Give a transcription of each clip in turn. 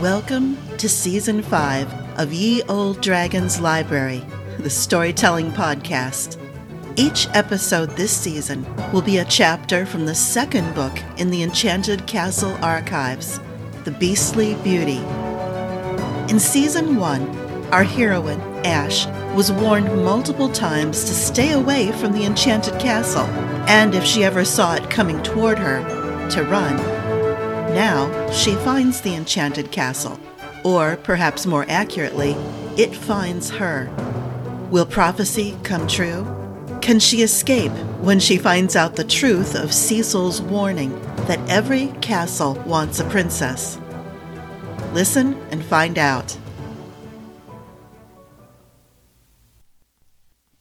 Welcome to Season 5 of Ye Olde Dragon's Library, the storytelling podcast. Each episode this season will be a chapter from the second book in the Enchanted Castle archives, The Beastly Beauty. In Season 1, our heroine, Ash, was warned multiple times to stay away from the Enchanted Castle, and if she ever saw it coming toward her, to run. Now she finds the Enchanted Castle, or perhaps more accurately, it finds her. Will prophecy come true? Can she escape when she finds out the truth of Cecil's warning that every castle wants a princess? Listen and find out.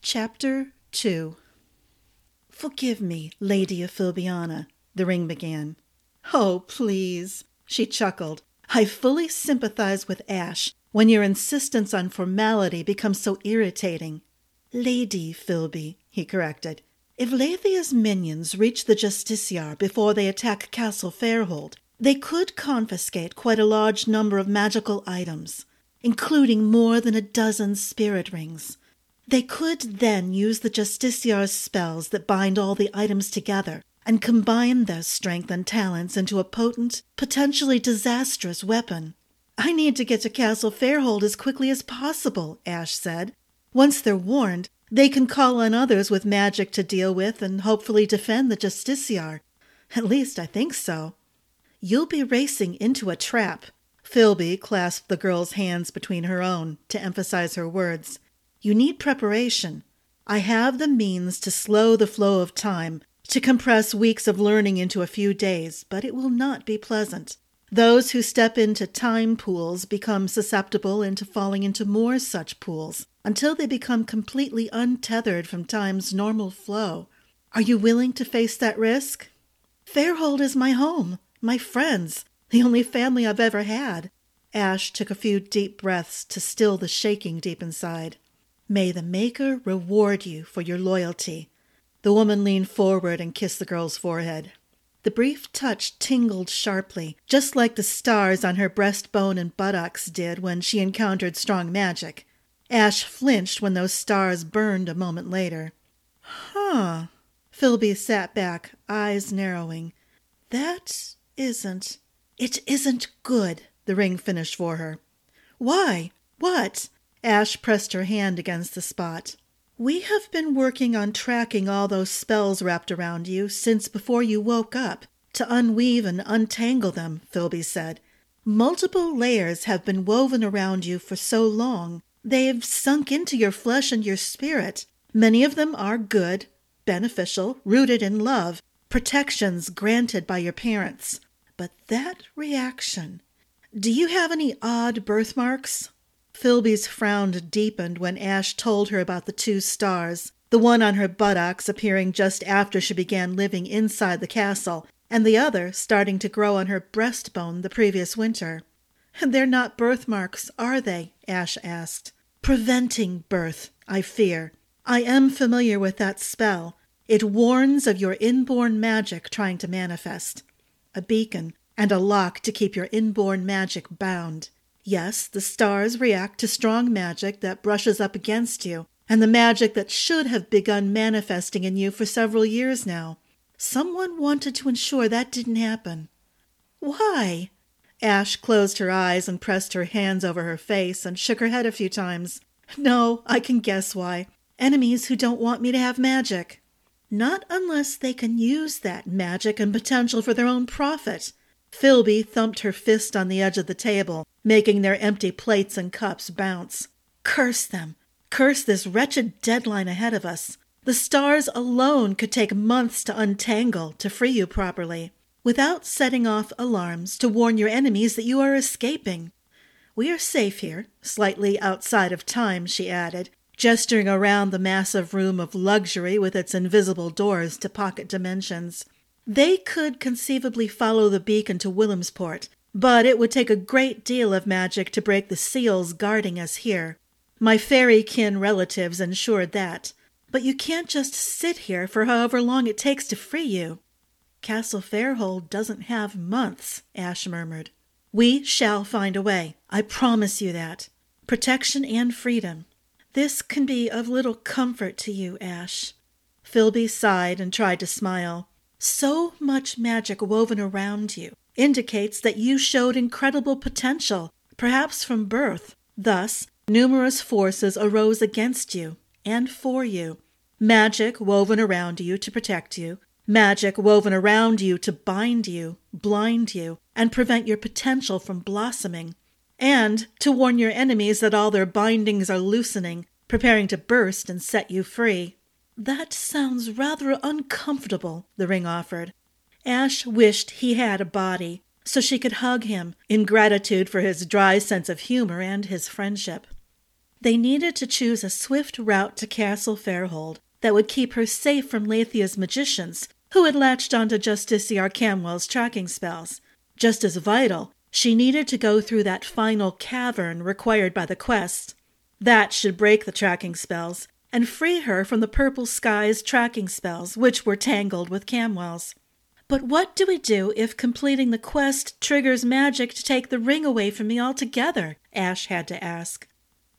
Chapter 2 Forgive me, Lady of Filbiana, the ring began. Oh, please, she chuckled. I fully sympathize with Ash when your insistence on formality becomes so irritating. Lady Filby, he corrected. If Leithia's minions reach the Justiciar before they attack Castle Fairhold, they could confiscate quite a large number of magical items, including more than a dozen spirit rings. They could then use the Justiciar's spells that bind all the items together and combine their strength and talents into a potent, potentially disastrous weapon. I need to get to Castle Fairhold as quickly as possible, Ash said. Once they're warned, they can call on others with magic to deal with and hopefully defend the Justiciar. At least I think so. You'll be racing into a trap. Filby clasped the girl's hands between her own to emphasize her words. You need preparation. I have the means to slow the flow of time to compress weeks of learning into a few days, but it will not be pleasant. Those who step into time pools become susceptible into falling into more such pools until they become completely untethered from time's normal flow. Are you willing to face that risk? Fairhold is my home, my friends, the only family I've ever had. Ash took a few deep breaths to still the shaking deep inside. May the Maker reward you for your loyalty. The woman leaned forward and kissed the girl's forehead. The brief touch tingled sharply, just like the stars on her breastbone and buttocks did when she encountered strong magic. Ash flinched when those stars burned a moment later. Huh. Filby sat back, eyes narrowing. That isn't. It isn't good, the ring finished for her. Why? What? Ash pressed her hand against the spot. We have been working on tracking all those spells wrapped around you since before you woke up, to unweave and untangle them, Filby said. Multiple layers have been woven around you for so long, they've sunk into your flesh and your spirit. Many of them are good, beneficial, rooted in love, protections granted by your parents. But that reaction. Do you have any odd birthmarks? Filby's frown deepened when Ash told her about the two stars, the one on her buttocks appearing just after she began living inside the castle, and the other starting to grow on her breastbone the previous winter. They're not birthmarks, are they? Ash asked. Preventing birth, I fear. I am familiar with that spell. It warns of your inborn magic trying to manifest. A beacon and a lock to keep your inborn magic bound. Yes, the stars react to strong magic that brushes up against you, and the magic that should have begun manifesting in you for several years now. Someone wanted to ensure that didn't happen. Why? Ash closed her eyes and pressed her hands over her face and shook her head a few times. No, I can guess why. Enemies who don't want me to have magic. Not unless they can use that magic and potential for their own profit. Filby thumped her fist on the edge of the table, making their empty plates and cups bounce. Curse them! Curse this wretched deadline ahead of us. The stars alone could take months to untangle to free you properly, without setting off alarms to warn your enemies that you are escaping. We are safe here, slightly outside of time, she added, gesturing around the massive room of luxury with its invisible doors to pocket dimensions. They could conceivably follow the beacon to Willemsport, but it would take a great deal of magic to break the seals guarding us here. My fairy kin relatives ensured that. But you can't just sit here for however long it takes to free you. Castle Fairhold doesn't have months, Ash murmured. We shall find a way. I promise you that. Protection and freedom. This can be of little comfort to you, Ash. Filby sighed and tried to smile. So much magic woven around you indicates that you showed incredible potential, perhaps from birth. Thus, numerous forces arose against you and for you. Magic woven around you to protect you, magic woven around you to bind you, blind you, and prevent your potential from blossoming, and to warn your enemies that all their bindings are loosening, preparing to burst and set you free. That sounds rather uncomfortable, the ring offered. Ash wished he had a body, so she could hug him in gratitude for his dry sense of humor and his friendship. They needed to choose a swift route to Castle Fairhold that would keep her safe from Lathia's magicians, who had latched onto Justiciar Camwell's tracking spells. Just as vital, she needed to go through that final cavern required by the quest. That should break the tracking spells, and free her from the purple sky's tracking spells, which were tangled with Camwell's. But what do we do if completing the quest triggers magic to take the ring away from me altogether? Ash had to ask.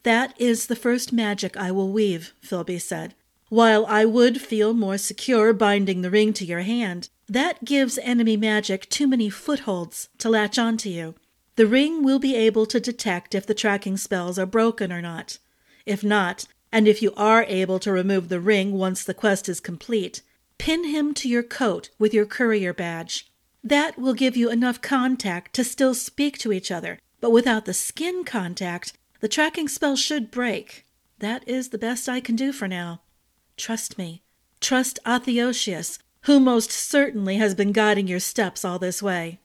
That is the first magic I will weave, Filby said. While I would feel more secure binding the ring to your hand, that gives enemy magic too many footholds to latch onto you. The ring will be able to detect if the tracking spells are broken or not. If not, and if you are able to remove the ring once the quest is complete, pin him to your coat with your courier badge. That will give you enough contact to still speak to each other, but without the skin contact, the tracking spell should break. That is the best I can do for now. Trust me. Trust Athiotius, who most certainly has been guiding your steps all this way.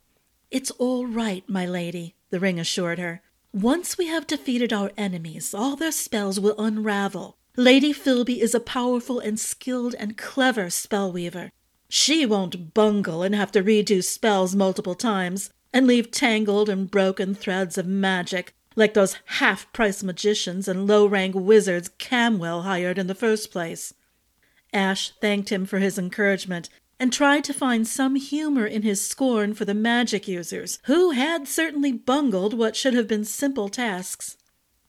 It's all right, my lady, the ring assured her. Once we have defeated our enemies, all their spells will unravel. Lady Filby is a powerful and skilled and clever spellweaver. She won't bungle and have to redo spells multiple times and leave tangled and broken threads of magic like those half price magicians and low rank wizards Camwell hired in the first place. Ash thanked him for his encouragement and tried to find some humor in his scorn for the magic users, who had certainly bungled what should have been simple tasks.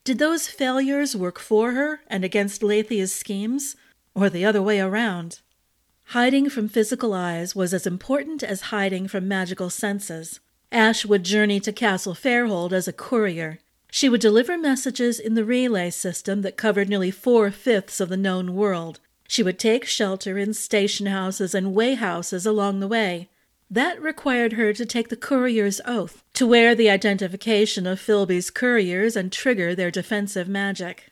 Did those failures work for her and against Lathia's schemes, or the other way around? Hiding from physical eyes was as important as hiding from magical senses. Ash would journey to Castle Fairhold as a courier. She would deliver messages in the relay system that covered nearly four fifths of the known world, she would take shelter in station houses and way houses along the way. That required her to take the courier's oath, to wear the identification of Filby's couriers and trigger their defensive magic.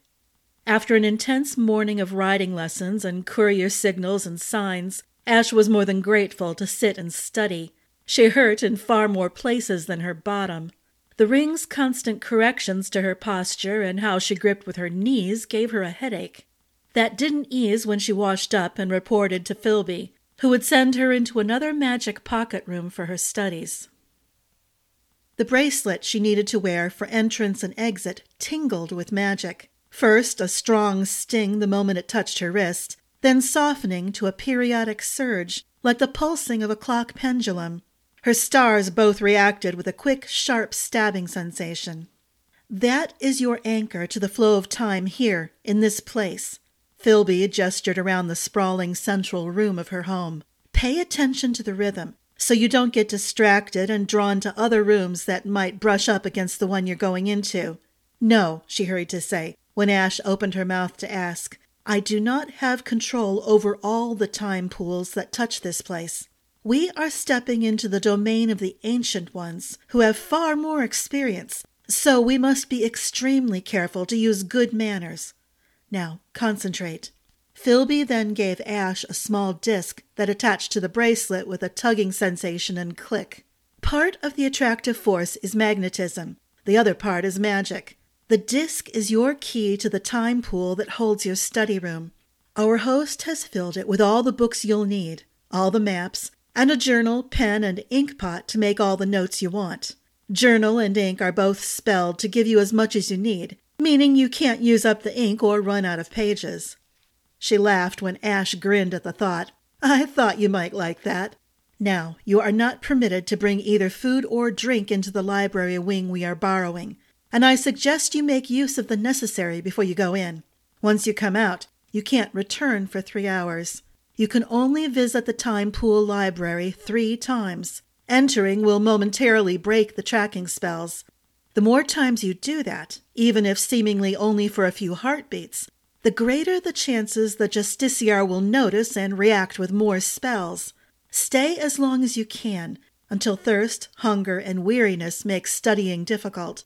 After an intense morning of riding lessons and courier signals and signs, Ash was more than grateful to sit and study. She hurt in far more places than her bottom. The ring's constant corrections to her posture and how she gripped with her knees gave her a headache. That didn't ease when she washed up and reported to Philby, who would send her into another magic pocket room for her studies. The bracelet she needed to wear for entrance and exit tingled with magic. First, a strong sting the moment it touched her wrist, then softening to a periodic surge, like the pulsing of a clock pendulum. Her stars both reacted with a quick, sharp stabbing sensation. That is your anchor to the flow of time here, in this place. Filby gestured around the sprawling central room of her home. Pay attention to the rhythm so you don't get distracted and drawn to other rooms that might brush up against the one you're going into. No, she hurried to say, when Ash opened her mouth to ask. I do not have control over all the time pools that touch this place. We are stepping into the domain of the ancient ones, who have far more experience, so we must be extremely careful to use good manners. Now, concentrate. Filby then gave Ash a small disc that attached to the bracelet with a tugging sensation and click. Part of the attractive force is magnetism, the other part is magic. The disc is your key to the time pool that holds your study room. Our host has filled it with all the books you'll need, all the maps, and a journal, pen, and ink pot to make all the notes you want. Journal and ink are both spelled to give you as much as you need, meaning you can't use up the ink or run out of pages. She laughed when Ash grinned at the thought. I thought you might like that. Now, you are not permitted to bring either food or drink into the library wing we are borrowing, and I suggest you make use of the necessary before you go in. Once you come out, you can't return for three hours. You can only visit the Time Pool Library three times. Entering will momentarily break the tracking spells. The more times you do that, even if seemingly only for a few heartbeats, the greater the chances the Justiciar will notice and react with more spells. Stay as long as you can, until thirst, hunger, and weariness make studying difficult.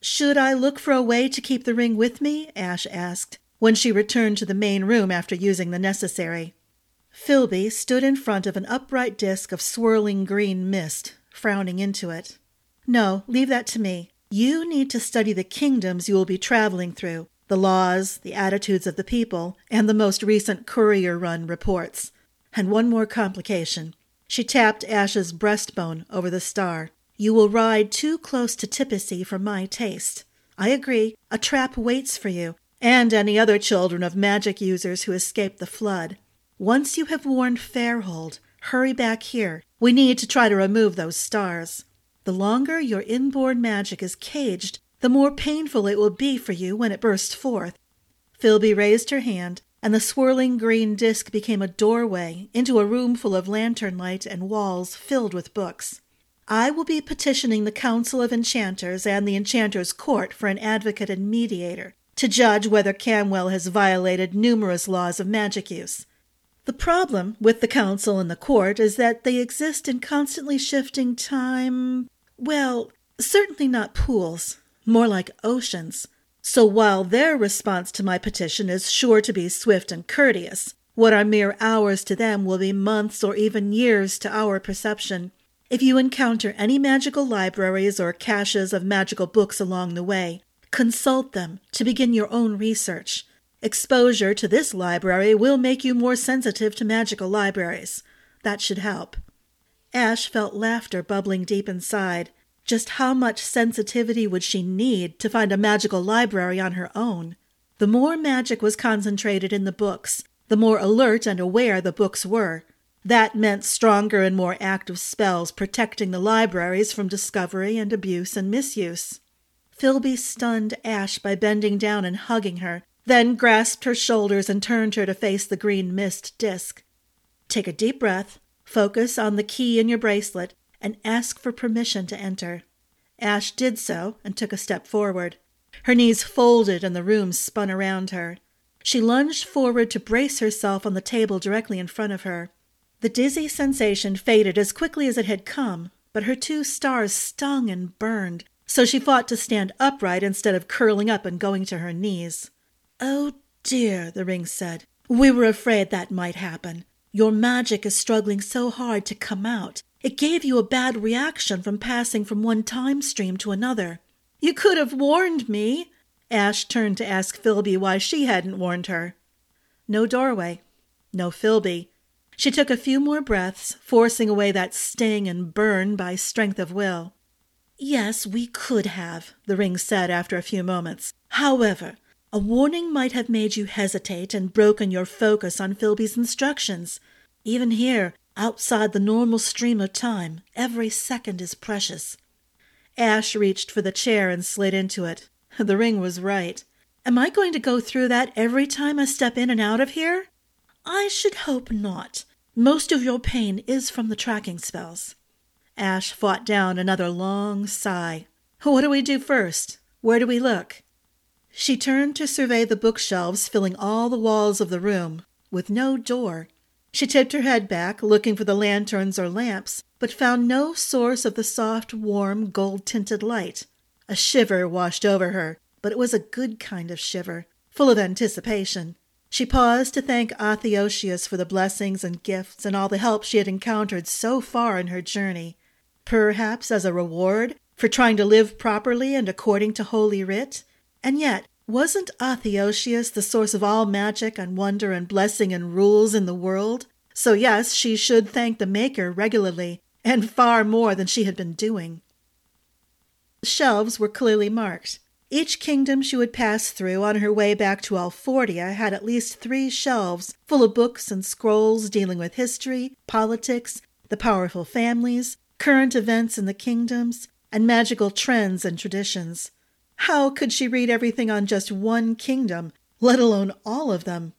Should I look for a way to keep the ring with me? Ash asked, when she returned to the main room after using the necessary. Filby stood in front of an upright disk of swirling green mist, frowning into it. No, leave that to me. You need to study the kingdoms you will be traveling through, the laws, the attitudes of the people, and the most recent courier run reports. And one more complication. She tapped Ash's breastbone over the star. You will ride too close to Tipasy for my taste. I agree. A trap waits for you, and any other children of magic users who escaped the flood. Once you have warned Fairhold, hurry back here. We need to try to remove those stars. The longer your inborn magic is caged, the more painful it will be for you when it bursts forth. Filby raised her hand, and the swirling green disk became a doorway into a room full of lantern light and walls filled with books. I will be petitioning the Council of Enchanters and the Enchanters' Court for an advocate and mediator to judge whether Camwell has violated numerous laws of magic use. The problem with the Council and the Court is that they exist in constantly shifting time. Well, certainly not pools, more like oceans. So while their response to my petition is sure to be swift and courteous, what are mere hours to them will be months or even years to our perception. If you encounter any magical libraries or caches of magical books along the way, consult them to begin your own research. Exposure to this library will make you more sensitive to magical libraries. That should help. Ash felt laughter bubbling deep inside. Just how much sensitivity would she need to find a magical library on her own? The more magic was concentrated in the books, the more alert and aware the books were. That meant stronger and more active spells protecting the libraries from discovery and abuse and misuse. Filby stunned Ash by bending down and hugging her, then grasped her shoulders and turned her to face the green mist disk. Take a deep breath, focus on the key in your bracelet, and ask for permission to enter. Ash did so and took a step forward. Her knees folded and the room spun around her. She lunged forward to brace herself on the table directly in front of her. The dizzy sensation faded as quickly as it had come, but her two stars stung and burned, so she fought to stand upright instead of curling up and going to her knees. Oh dear, the ring said. We were afraid that might happen. Your magic is struggling so hard to come out, it gave you a bad reaction from passing from one time stream to another. You could have warned me. Ash turned to ask Filby why she hadn't warned her. No doorway. No Filby. She took a few more breaths, forcing away that sting and burn by strength of will. Yes, we could have, the ring said after a few moments. However, a warning might have made you hesitate and broken your focus on Filby's instructions. Even here, Outside the normal stream of time, every second is precious. Ash reached for the chair and slid into it. The ring was right. Am I going to go through that every time I step in and out of here? I should hope not. Most of your pain is from the tracking spells. Ash fought down another long sigh. What do we do first? Where do we look? She turned to survey the bookshelves filling all the walls of the room, with no door. She tipped her head back, looking for the lanterns or lamps, but found no source of the soft, warm, gold tinted light. A shiver washed over her, but it was a good kind of shiver, full of anticipation. She paused to thank Athiotius for the blessings and gifts and all the help she had encountered so far in her journey. Perhaps as a reward for trying to live properly and according to Holy Writ? And yet, wasn't Athiotius the source of all magic and wonder and blessing and rules in the world? So, yes, she should thank the Maker regularly, and far more than she had been doing. The shelves were clearly marked. Each kingdom she would pass through on her way back to Alfordia had at least three shelves full of books and scrolls dealing with history, politics, the powerful families, current events in the kingdoms, and magical trends and traditions. How could she read everything on just one kingdom, let alone all of them?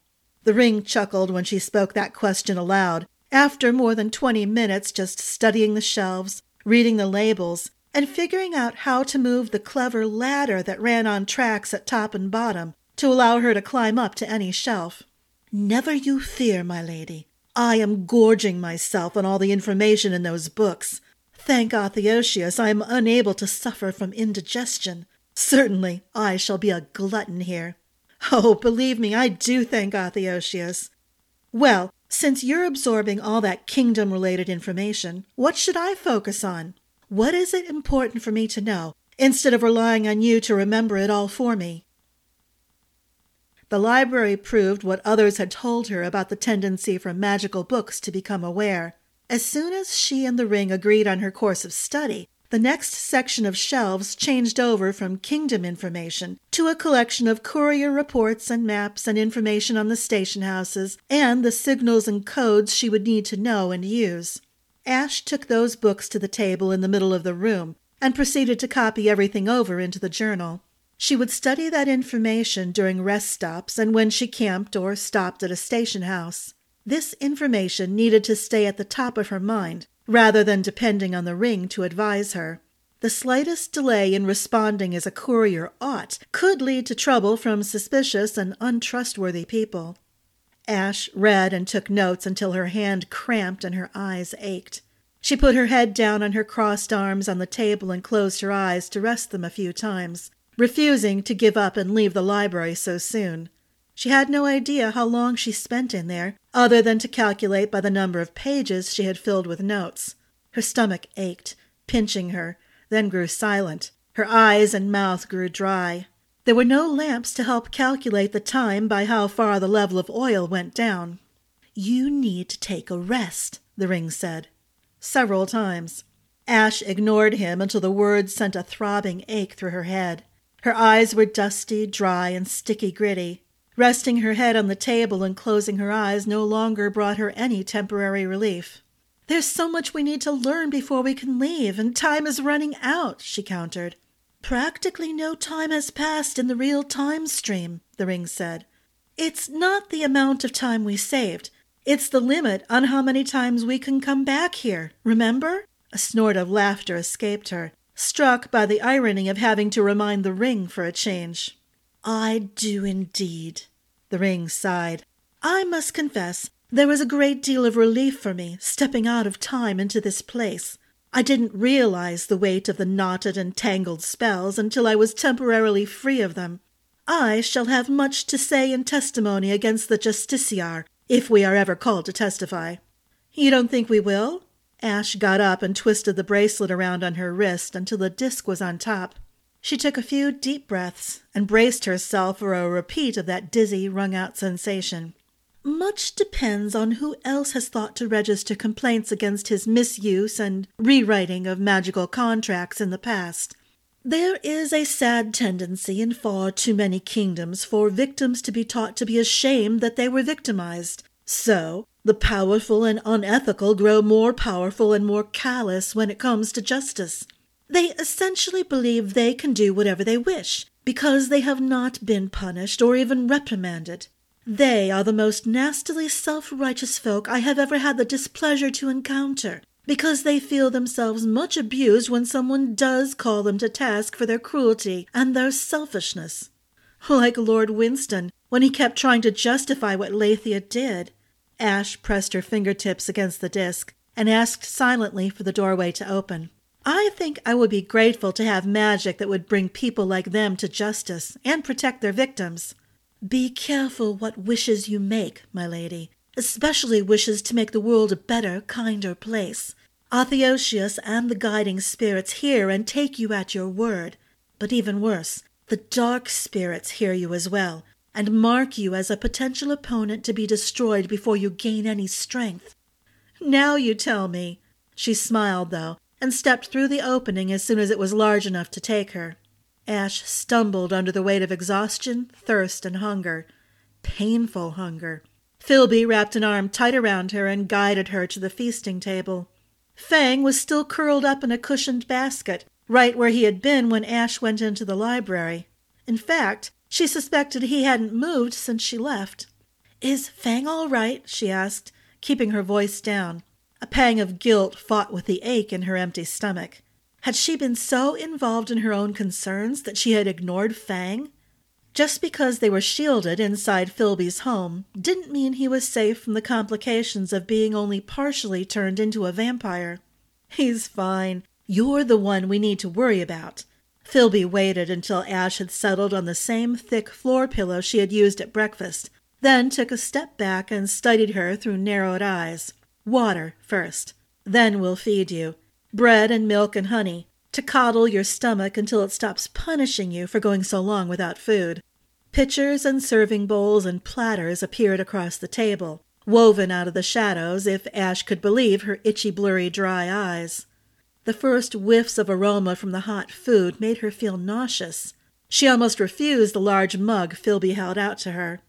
The ring chuckled when she spoke that question aloud, after more than twenty minutes just studying the shelves, reading the labels, and figuring out how to move the clever ladder that ran on tracks at top and bottom to allow her to climb up to any shelf. Never you fear, my lady. I am gorging myself on all the information in those books. Thank Athiotius, I am unable to suffer from indigestion. Certainly, I shall be a glutton here. Oh, believe me, I do thank Athiotius. Well, since you're absorbing all that kingdom related information, what should I focus on? What is it important for me to know, instead of relying on you to remember it all for me? The library proved what others had told her about the tendency for magical books to become aware. As soon as she and the ring agreed on her course of study, the next section of shelves changed over from kingdom information to a collection of courier reports and maps and information on the station houses and the signals and codes she would need to know and use. Ash took those books to the table in the middle of the room and proceeded to copy everything over into the journal. She would study that information during rest stops and when she camped or stopped at a station house. This information needed to stay at the top of her mind rather than depending on the ring to advise her. The slightest delay in responding as a courier ought could lead to trouble from suspicious and untrustworthy people. Ash read and took notes until her hand cramped and her eyes ached. She put her head down on her crossed arms on the table and closed her eyes to rest them a few times, refusing to give up and leave the library so soon. She had no idea how long she spent in there, other than to calculate by the number of pages she had filled with notes. Her stomach ached, pinching her, then grew silent. Her eyes and mouth grew dry. There were no lamps to help calculate the time by how far the level of oil went down. You need to take a rest, the ring said. Several times. Ash ignored him until the words sent a throbbing ache through her head. Her eyes were dusty, dry, and sticky gritty. Resting her head on the table and closing her eyes no longer brought her any temporary relief. There's so much we need to learn before we can leave, and time is running out, she countered. Practically no time has passed in the real time stream, the ring said. It's not the amount of time we saved. It's the limit on how many times we can come back here, remember? A snort of laughter escaped her, struck by the irony of having to remind the ring for a change. I do indeed. The ring sighed. I must confess, there was a great deal of relief for me stepping out of time into this place. I didn't realize the weight of the knotted and tangled spells until I was temporarily free of them. I shall have much to say in testimony against the justiciar, if we are ever called to testify. You don't think we will? Ash got up and twisted the bracelet around on her wrist until the disk was on top. She took a few deep breaths and braced herself for a repeat of that dizzy, wrung out sensation. Much depends on who else has thought to register complaints against his misuse and rewriting of magical contracts in the past. There is a sad tendency in far too many kingdoms for victims to be taught to be ashamed that they were victimized. So, the powerful and unethical grow more powerful and more callous when it comes to justice. They essentially believe they can do whatever they wish because they have not been punished or even reprimanded. They are the most nastily self righteous folk I have ever had the displeasure to encounter, because they feel themselves much abused when someone does call them to task for their cruelty and their selfishness. Like Lord Winston, when he kept trying to justify what Leithia did. Ash pressed her fingertips against the disk and asked silently for the doorway to open. I think I would be grateful to have magic that would bring people like them to justice and protect their victims. Be careful what wishes you make, my lady, especially wishes to make the world a better, kinder place. Athiotius and the guiding spirits hear and take you at your word. But even worse, the dark spirits hear you as well, and mark you as a potential opponent to be destroyed before you gain any strength. Now you tell me. She smiled, though, and stepped through the opening as soon as it was large enough to take her. Ash stumbled under the weight of exhaustion, thirst, and hunger. Painful hunger. Filby wrapped an arm tight around her and guided her to the feasting table. Fang was still curled up in a cushioned basket, right where he had been when Ash went into the library. In fact, she suspected he hadn't moved since she left. Is Fang all right? she asked, keeping her voice down. A pang of guilt fought with the ache in her empty stomach. Had she been so involved in her own concerns that she had ignored Fang? Just because they were shielded inside Filby's home didn't mean he was safe from the complications of being only partially turned into a vampire. He's fine. You're the one we need to worry about. Filby waited until Ash had settled on the same thick floor pillow she had used at breakfast, then took a step back and studied her through narrowed eyes. Water first. Then we'll feed you. Bread and milk and honey. To coddle your stomach until it stops punishing you for going so long without food. Pitchers and serving bowls and platters appeared across the table, woven out of the shadows, if Ash could believe her itchy, blurry, dry eyes. The first whiffs of aroma from the hot food made her feel nauseous. She almost refused the large mug Filby held out to her.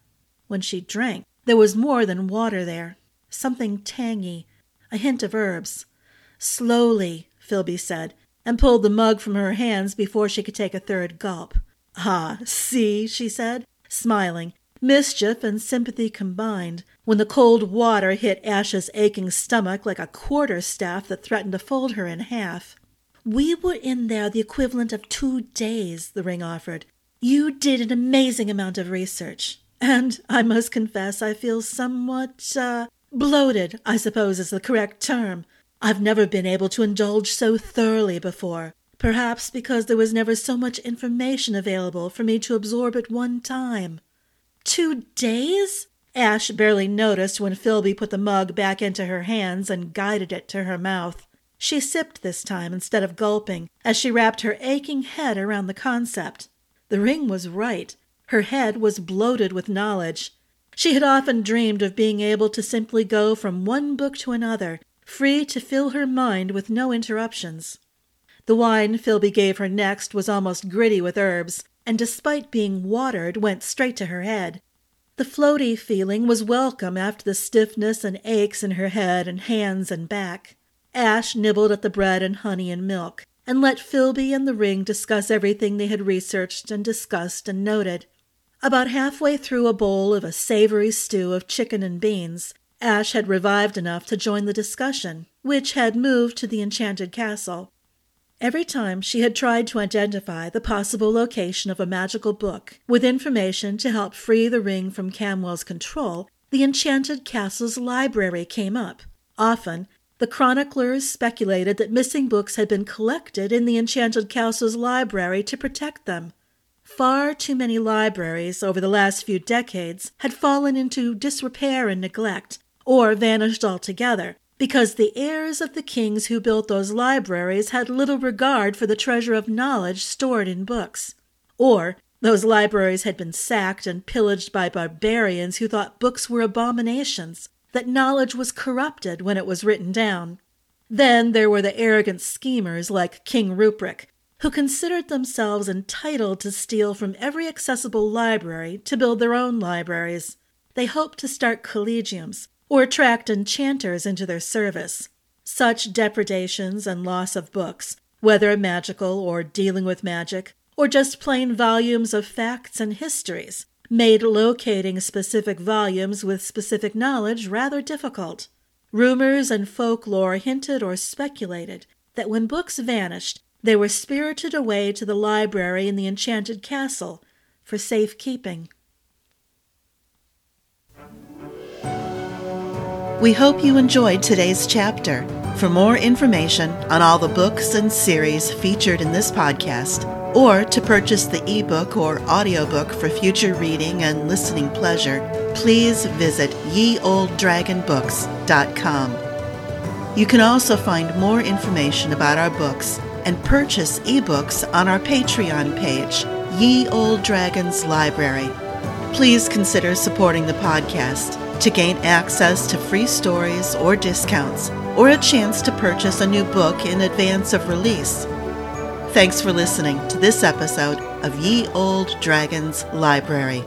When she drank, there was more than water there, something tangy, a hint of herbs. Slowly, Filby said, and pulled the mug from her hands before she could take a third gulp. Ah, see, she said, smiling, mischief and sympathy combined, when the cold water hit Ash's aching stomach like a quarter-staff that threatened to fold her in half. We were in there the equivalent of two days, the ring offered. You did an amazing amount of research. And I must confess I feel somewhat, uh, bloated, I suppose is the correct term. I've never been able to indulge so thoroughly before, perhaps because there was never so much information available for me to absorb at one time. Two days? Ash barely noticed when Filby put the mug back into her hands and guided it to her mouth. She sipped this time instead of gulping as she wrapped her aching head around the concept. The ring was right. Her head was bloated with knowledge. She had often dreamed of being able to simply go from one book to another, free to fill her mind with no interruptions. The wine Filby gave her next was almost gritty with herbs, and despite being watered, went straight to her head. The floaty feeling was welcome after the stiffness and aches in her head and hands and back. Ash nibbled at the bread and honey and milk, and let Filby and the ring discuss everything they had researched and discussed and noted. About halfway through a bowl of a savory stew of chicken and beans, Ash had revived enough to join the discussion, which had moved to the enchanted castle. Every time she had tried to identify the possible location of a magical book with information to help free the ring from Camwell's control, the enchanted castle's library came up. Often, the chroniclers speculated that missing books had been collected in the enchanted castle's library to protect them. Far too many libraries over the last few decades had fallen into disrepair and neglect, or vanished altogether, because the heirs of the kings who built those libraries had little regard for the treasure of knowledge stored in books. Or those libraries had been sacked and pillaged by barbarians who thought books were abominations, that knowledge was corrupted when it was written down. Then there were the arrogant schemers like King Ruprecht, who considered themselves entitled to steal from every accessible library to build their own libraries. They hoped to start collegiums, or attract enchanters into their service. Such depredations and loss of books, whether magical or dealing with magic, or just plain volumes of facts and histories, made locating specific volumes with specific knowledge rather difficult. Rumors and folklore hinted or speculated that when books vanished, they were spirited away to the library in the enchanted castle for safe keeping. We hope you enjoyed today's chapter. For more information on all the books and series featured in this podcast, or to purchase the ebook or audiobook for future reading and listening pleasure, please visit yeoldedragonbooks.com. You can also find more information about our books and purchase ebooks on our Patreon page, Ye Olde Dragon's Library. Please consider supporting the podcast to gain access to free stories or discounts, or a chance to purchase a new book in advance of release. Thanks for listening to this episode of Ye Olde Dragon's Library.